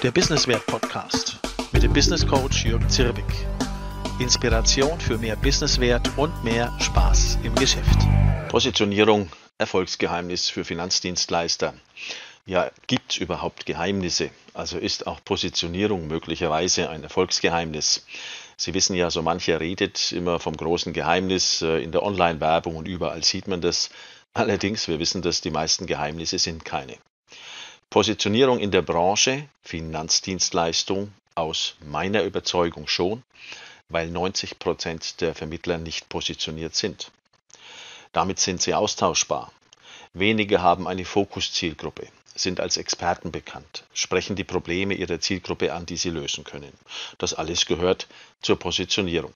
Der Businesswert Podcast mit dem Business Coach Jürgen Zirbig. Inspiration für mehr Businesswert und mehr Spaß im Geschäft. Positionierung, Erfolgsgeheimnis für Finanzdienstleister. Ja, gibt es überhaupt Geheimnisse? Also ist auch Positionierung möglicherweise ein Erfolgsgeheimnis? Sie wissen ja, so mancher redet immer vom großen Geheimnis äh, in der Online-Werbung und überall sieht man das. Allerdings, wir wissen, dass die meisten Geheimnisse sind keine. Positionierung in der Branche, Finanzdienstleistung, aus meiner Überzeugung schon, weil 90 Prozent der Vermittler nicht positioniert sind. Damit sind sie austauschbar. Wenige haben eine Fokuszielgruppe sind als Experten bekannt, sprechen die Probleme ihrer Zielgruppe an, die sie lösen können. Das alles gehört zur Positionierung.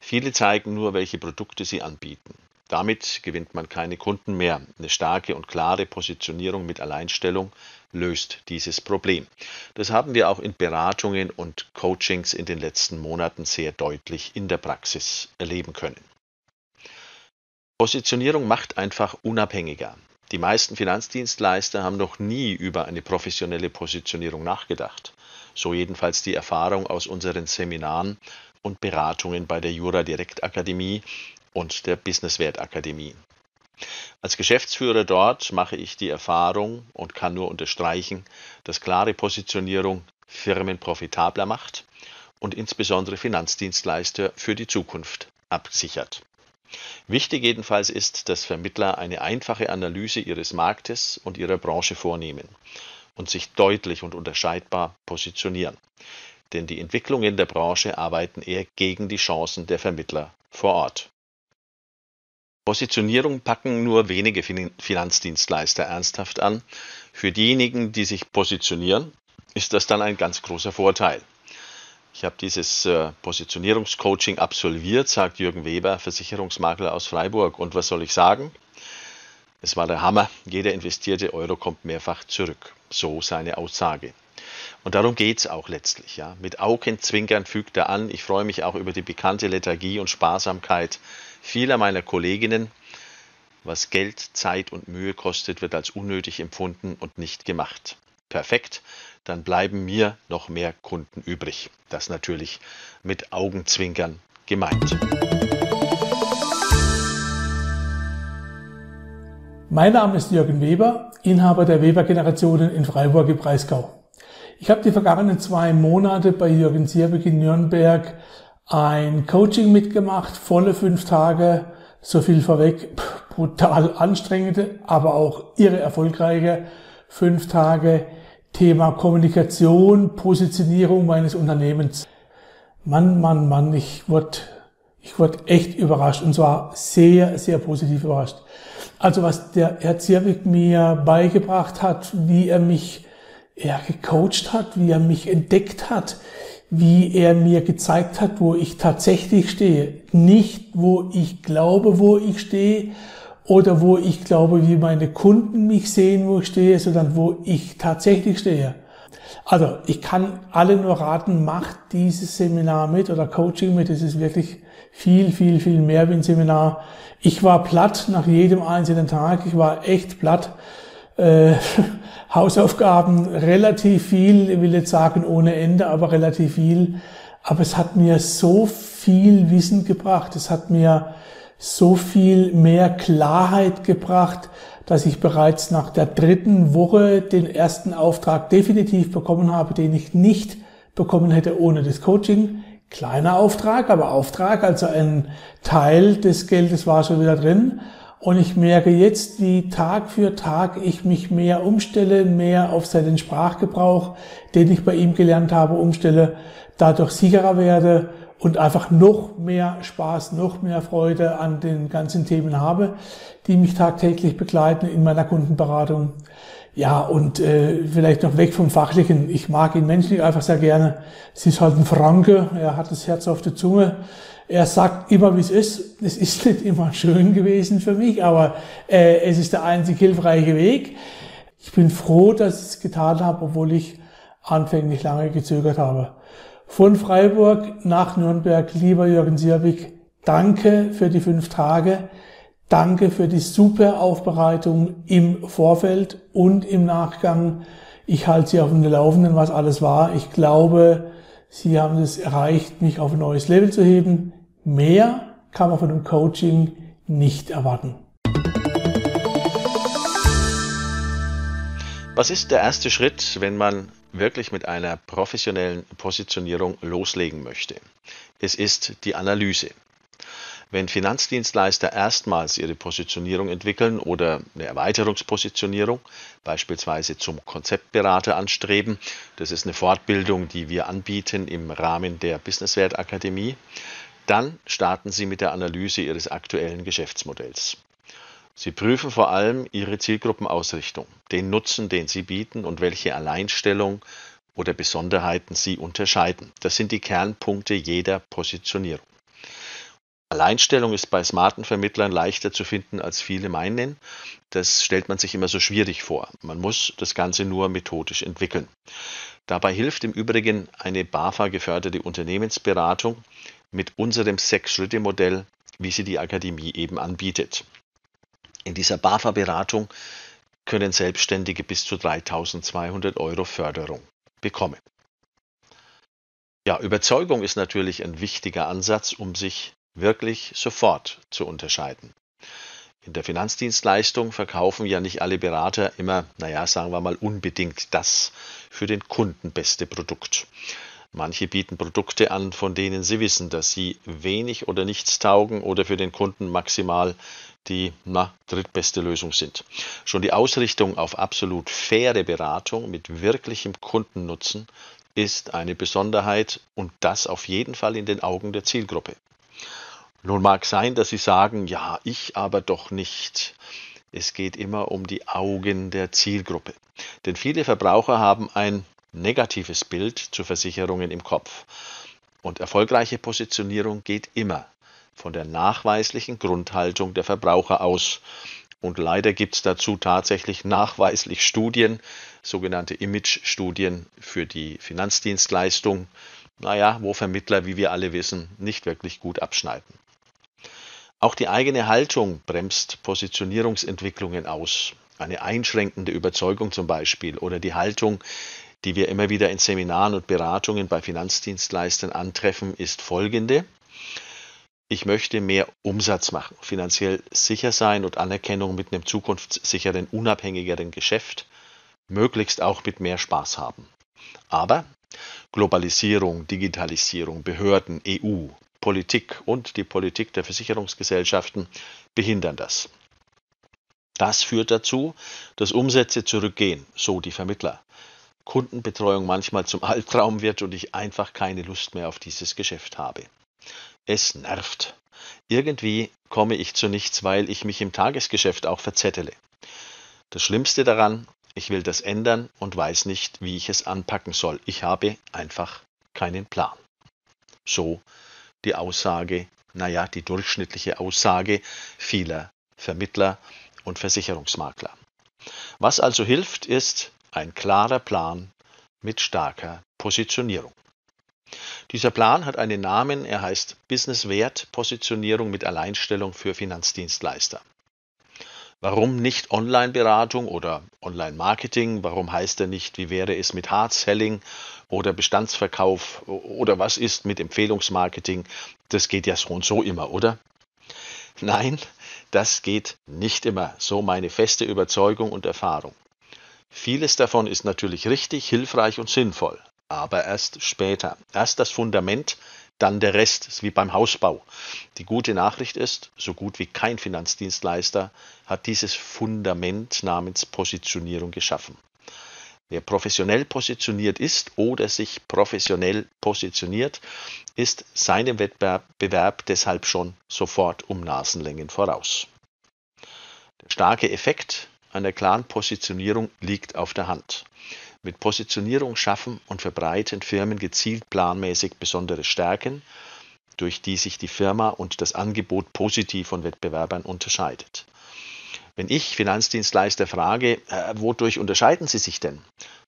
Viele zeigen nur, welche Produkte sie anbieten. Damit gewinnt man keine Kunden mehr. Eine starke und klare Positionierung mit Alleinstellung löst dieses Problem. Das haben wir auch in Beratungen und Coachings in den letzten Monaten sehr deutlich in der Praxis erleben können. Positionierung macht einfach unabhängiger. Die meisten Finanzdienstleister haben noch nie über eine professionelle Positionierung nachgedacht. So jedenfalls die Erfahrung aus unseren Seminaren und Beratungen bei der Jura Direkt Akademie und der Businesswert Akademie. Als Geschäftsführer dort mache ich die Erfahrung und kann nur unterstreichen, dass klare Positionierung Firmen profitabler macht und insbesondere Finanzdienstleister für die Zukunft absichert. Wichtig jedenfalls ist, dass Vermittler eine einfache Analyse ihres Marktes und ihrer Branche vornehmen und sich deutlich und unterscheidbar positionieren. Denn die Entwicklungen der Branche arbeiten eher gegen die Chancen der Vermittler vor Ort. Positionierung packen nur wenige Finanzdienstleister ernsthaft an. Für diejenigen, die sich positionieren, ist das dann ein ganz großer Vorteil. Ich habe dieses äh, Positionierungscoaching absolviert, sagt Jürgen Weber, Versicherungsmakler aus Freiburg. Und was soll ich sagen? Es war der Hammer. Jeder investierte Euro kommt mehrfach zurück. So seine Aussage. Und darum geht es auch letztlich. Ja. Mit Augenzwinkern fügt er an, ich freue mich auch über die bekannte Lethargie und Sparsamkeit vieler meiner Kolleginnen. Was Geld, Zeit und Mühe kostet, wird als unnötig empfunden und nicht gemacht. Perfekt dann bleiben mir noch mehr Kunden übrig. Das natürlich mit Augenzwinkern gemeint. Mein Name ist Jürgen Weber, Inhaber der Weber Generationen in Freiburg im Breisgau. Ich habe die vergangenen zwei Monate bei Jürgen Sierbig in Nürnberg ein Coaching mitgemacht, volle fünf Tage, so viel vorweg, brutal anstrengende, aber auch irre erfolgreiche fünf Tage Thema Kommunikation, Positionierung meines Unternehmens. Mann, Mann, Mann, ich wurde, ich wurde echt überrascht und zwar sehr, sehr positiv überrascht. Also was der Herr Zierwig mir beigebracht hat, wie er mich er gecoacht hat, wie er mich entdeckt hat, wie er mir gezeigt hat, wo ich tatsächlich stehe. Nicht, wo ich glaube, wo ich stehe oder wo ich glaube, wie meine Kunden mich sehen, wo ich stehe, sondern wo ich tatsächlich stehe. Also ich kann alle nur raten, macht dieses Seminar mit oder Coaching mit. Es ist wirklich viel, viel, viel mehr wie ein Seminar. Ich war platt nach jedem einzelnen Tag. Ich war echt platt. Äh, Hausaufgaben relativ viel, ich will jetzt sagen ohne Ende, aber relativ viel. Aber es hat mir so viel Wissen gebracht. Es hat mir so viel mehr Klarheit gebracht, dass ich bereits nach der dritten Woche den ersten Auftrag definitiv bekommen habe, den ich nicht bekommen hätte ohne das Coaching. Kleiner Auftrag, aber Auftrag, also ein Teil des Geldes war schon wieder drin. Und ich merke jetzt, wie Tag für Tag ich mich mehr umstelle, mehr auf seinen Sprachgebrauch, den ich bei ihm gelernt habe, umstelle, dadurch sicherer werde und einfach noch mehr Spaß, noch mehr Freude an den ganzen Themen habe, die mich tagtäglich begleiten in meiner Kundenberatung. Ja, und äh, vielleicht noch weg vom Fachlichen. Ich mag ihn menschlich einfach sehr gerne. Es ist halt ein Franke, er hat das Herz auf der Zunge. Er sagt immer, wie es ist. Es ist nicht immer schön gewesen für mich, aber äh, es ist der einzig hilfreiche Weg. Ich bin froh, dass ich es getan habe, obwohl ich anfänglich lange gezögert habe. Von Freiburg nach Nürnberg, lieber Jürgen Sierbig, danke für die fünf Tage. Danke für die super Aufbereitung im Vorfeld und im Nachgang. Ich halte Sie auf dem Laufenden, was alles war. Ich glaube, Sie haben es erreicht, mich auf ein neues Level zu heben. Mehr kann man von dem Coaching nicht erwarten. Was ist der erste Schritt, wenn man wirklich mit einer professionellen Positionierung loslegen möchte? Es ist die Analyse. Wenn Finanzdienstleister erstmals ihre Positionierung entwickeln oder eine Erweiterungspositionierung, beispielsweise zum Konzeptberater anstreben, das ist eine Fortbildung, die wir anbieten im Rahmen der Businesswert Akademie, dann starten Sie mit der Analyse Ihres aktuellen Geschäftsmodells. Sie prüfen vor allem Ihre Zielgruppenausrichtung, den Nutzen, den Sie bieten und welche Alleinstellung oder Besonderheiten Sie unterscheiden. Das sind die Kernpunkte jeder Positionierung. Alleinstellung ist bei smarten Vermittlern leichter zu finden, als viele meinen. Das stellt man sich immer so schwierig vor. Man muss das Ganze nur methodisch entwickeln. Dabei hilft im Übrigen eine BAFA geförderte Unternehmensberatung mit unserem Sechs-Schritte-Modell, wie sie die Akademie eben anbietet. In dieser BAFA-Beratung können Selbstständige bis zu 3200 Euro Förderung bekommen. Ja, Überzeugung ist natürlich ein wichtiger Ansatz, um sich wirklich sofort zu unterscheiden. In der Finanzdienstleistung verkaufen ja nicht alle Berater immer, naja, sagen wir mal, unbedingt das für den Kunden beste Produkt. Manche bieten Produkte an, von denen sie wissen, dass sie wenig oder nichts taugen oder für den Kunden maximal die na, drittbeste Lösung sind. Schon die Ausrichtung auf absolut faire Beratung mit wirklichem Kundennutzen ist eine Besonderheit und das auf jeden Fall in den Augen der Zielgruppe. Nun mag sein, dass Sie sagen, ja, ich aber doch nicht. Es geht immer um die Augen der Zielgruppe. Denn viele Verbraucher haben ein negatives Bild zu Versicherungen im Kopf. Und erfolgreiche Positionierung geht immer von der nachweislichen Grundhaltung der Verbraucher aus. Und leider gibt es dazu tatsächlich nachweislich Studien, sogenannte Image-Studien für die Finanzdienstleistung, naja, wo Vermittler, wie wir alle wissen, nicht wirklich gut abschneiden. Auch die eigene Haltung bremst Positionierungsentwicklungen aus. Eine einschränkende Überzeugung zum Beispiel oder die Haltung, die wir immer wieder in Seminaren und Beratungen bei Finanzdienstleistern antreffen, ist folgende. Ich möchte mehr Umsatz machen, finanziell sicher sein und Anerkennung mit einem zukunftssicheren, unabhängigeren Geschäft, möglichst auch mit mehr Spaß haben. Aber Globalisierung, Digitalisierung, Behörden, EU, Politik und die Politik der Versicherungsgesellschaften behindern das. Das führt dazu, dass Umsätze zurückgehen, so die Vermittler. Kundenbetreuung manchmal zum Albtraum wird und ich einfach keine Lust mehr auf dieses Geschäft habe. Es nervt. Irgendwie komme ich zu nichts, weil ich mich im Tagesgeschäft auch verzettele. Das Schlimmste daran, ich will das ändern und weiß nicht, wie ich es anpacken soll. Ich habe einfach keinen Plan. So die Aussage, naja, die durchschnittliche Aussage vieler Vermittler und Versicherungsmakler. Was also hilft, ist ein klarer Plan mit starker Positionierung. Dieser Plan hat einen Namen, er heißt Business Wert Positionierung mit Alleinstellung für Finanzdienstleister. Warum nicht Online-Beratung oder Online-Marketing? Warum heißt er nicht, wie wäre es mit Hard-Selling oder Bestandsverkauf oder was ist mit Empfehlungsmarketing? Das geht ja so und so immer, oder? Nein, das geht nicht immer. So meine feste Überzeugung und Erfahrung. Vieles davon ist natürlich richtig, hilfreich und sinnvoll, aber erst später. Erst das Fundament, dann der Rest ist wie beim Hausbau. Die gute Nachricht ist, so gut wie kein Finanzdienstleister hat dieses Fundament namens Positionierung geschaffen. Wer professionell positioniert ist oder sich professionell positioniert, ist seinem Wettbewerb deshalb schon sofort um Nasenlängen voraus. Der starke Effekt einer klaren Positionierung liegt auf der Hand. Mit Positionierung schaffen und verbreiten Firmen gezielt planmäßig besondere Stärken, durch die sich die Firma und das Angebot positiv von Wettbewerbern unterscheidet. Wenn ich Finanzdienstleister frage, äh, wodurch unterscheiden sie sich denn,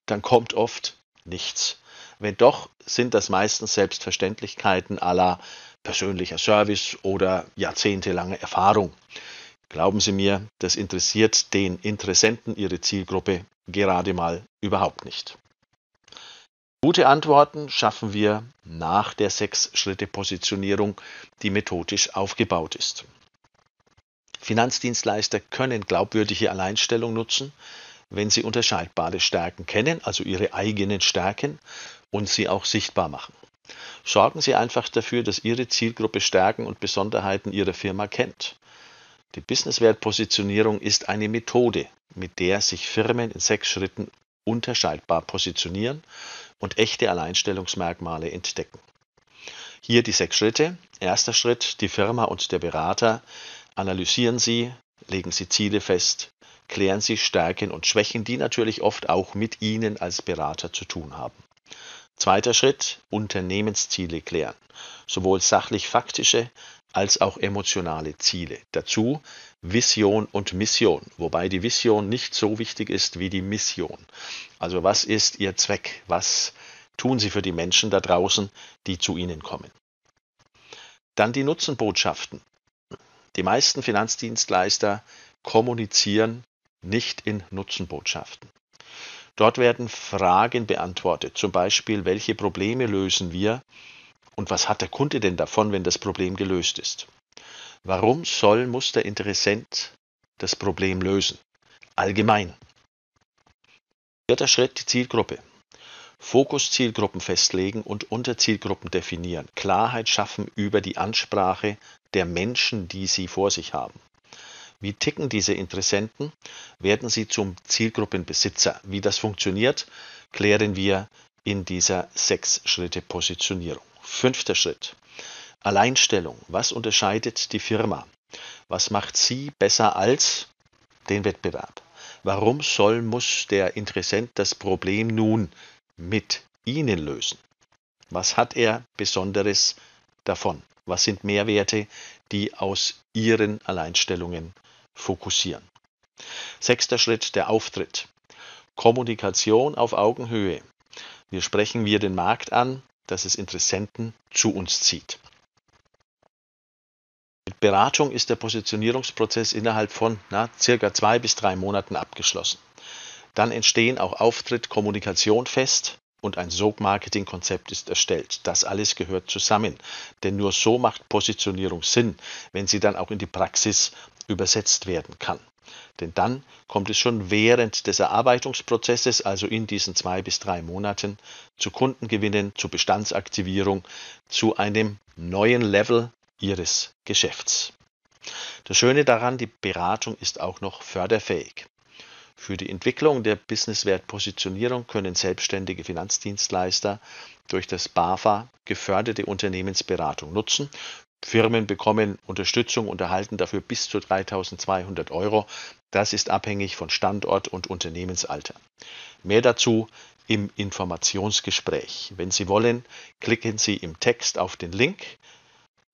dann kommt oft nichts. Wenn doch, sind das meistens Selbstverständlichkeiten aller persönlicher Service oder jahrzehntelange Erfahrung. Glauben Sie mir, das interessiert den Interessenten Ihre Zielgruppe gerade mal überhaupt nicht. Gute Antworten schaffen wir nach der Sechs-Schritte-Positionierung, die methodisch aufgebaut ist. Finanzdienstleister können glaubwürdige Alleinstellung nutzen, wenn sie unterscheidbare Stärken kennen, also ihre eigenen Stärken, und sie auch sichtbar machen. Sorgen Sie einfach dafür, dass Ihre Zielgruppe Stärken und Besonderheiten Ihrer Firma kennt. Die Businesswertpositionierung ist eine Methode, mit der sich Firmen in sechs Schritten unterscheidbar positionieren und echte Alleinstellungsmerkmale entdecken. Hier die sechs Schritte. Erster Schritt, die Firma und der Berater. Analysieren Sie, legen Sie Ziele fest, klären Sie Stärken und Schwächen, die natürlich oft auch mit Ihnen als Berater zu tun haben. Zweiter Schritt, Unternehmensziele klären. Sowohl sachlich-faktische als auch emotionale Ziele. Dazu Vision und Mission, wobei die Vision nicht so wichtig ist wie die Mission. Also was ist Ihr Zweck? Was tun Sie für die Menschen da draußen, die zu Ihnen kommen? Dann die Nutzenbotschaften. Die meisten Finanzdienstleister kommunizieren nicht in Nutzenbotschaften. Dort werden Fragen beantwortet, zum Beispiel, welche Probleme lösen wir und was hat der Kunde denn davon, wenn das Problem gelöst ist? Warum soll, muss der Interessent das Problem lösen? Allgemein. Vierter Schritt, die Zielgruppe. Fokuszielgruppen festlegen und Unterzielgruppen definieren. Klarheit schaffen über die Ansprache der Menschen, die Sie vor sich haben. Wie ticken diese Interessenten? Werden sie zum Zielgruppenbesitzer? Wie das funktioniert, klären wir in dieser Sechs-Schritte-Positionierung. Fünfter Schritt. Alleinstellung. Was unterscheidet die Firma? Was macht sie besser als den Wettbewerb? Warum soll, muss der Interessent das Problem nun mit Ihnen lösen? Was hat er Besonderes davon? Was sind Mehrwerte, die aus Ihren Alleinstellungen fokussieren. Sechster Schritt, der Auftritt. Kommunikation auf Augenhöhe. Wir sprechen wir den Markt an, dass es Interessenten zu uns zieht. Mit Beratung ist der Positionierungsprozess innerhalb von na, circa zwei bis drei Monaten abgeschlossen. Dann entstehen auch Auftritt, Kommunikation fest und ein Sog-Marketing-Konzept ist erstellt. Das alles gehört zusammen, denn nur so macht Positionierung Sinn, wenn sie dann auch in die Praxis übersetzt werden kann. Denn dann kommt es schon während des Erarbeitungsprozesses, also in diesen zwei bis drei Monaten, zu Kundengewinnen, zu Bestandsaktivierung, zu einem neuen Level Ihres Geschäfts. Das Schöne daran, die Beratung ist auch noch förderfähig. Für die Entwicklung der Businesswertpositionierung können selbstständige Finanzdienstleister durch das BAFA geförderte Unternehmensberatung nutzen Firmen bekommen Unterstützung und erhalten dafür bis zu 3200 Euro. Das ist abhängig von Standort und Unternehmensalter. Mehr dazu im Informationsgespräch. Wenn Sie wollen, klicken Sie im Text auf den Link.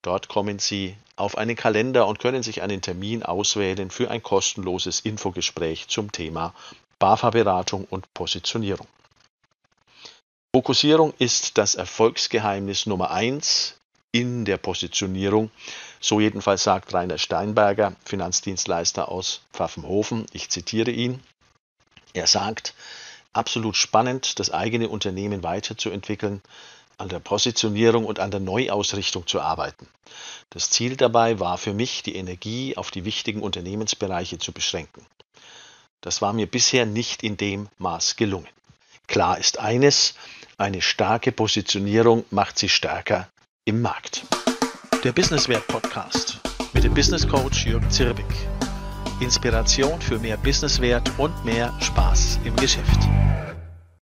Dort kommen Sie auf einen Kalender und können sich einen Termin auswählen für ein kostenloses Infogespräch zum Thema BAFA-Beratung und Positionierung. Fokussierung ist das Erfolgsgeheimnis Nummer eins in der Positionierung. So jedenfalls sagt Rainer Steinberger, Finanzdienstleister aus Pfaffenhofen. Ich zitiere ihn. Er sagt, absolut spannend, das eigene Unternehmen weiterzuentwickeln, an der Positionierung und an der Neuausrichtung zu arbeiten. Das Ziel dabei war für mich, die Energie auf die wichtigen Unternehmensbereiche zu beschränken. Das war mir bisher nicht in dem Maß gelungen. Klar ist eines, eine starke Positionierung macht sie stärker im Markt. Der Businesswert Podcast mit dem Business Coach Jürgen Zirbig. Inspiration für mehr Businesswert und mehr Spaß im Geschäft.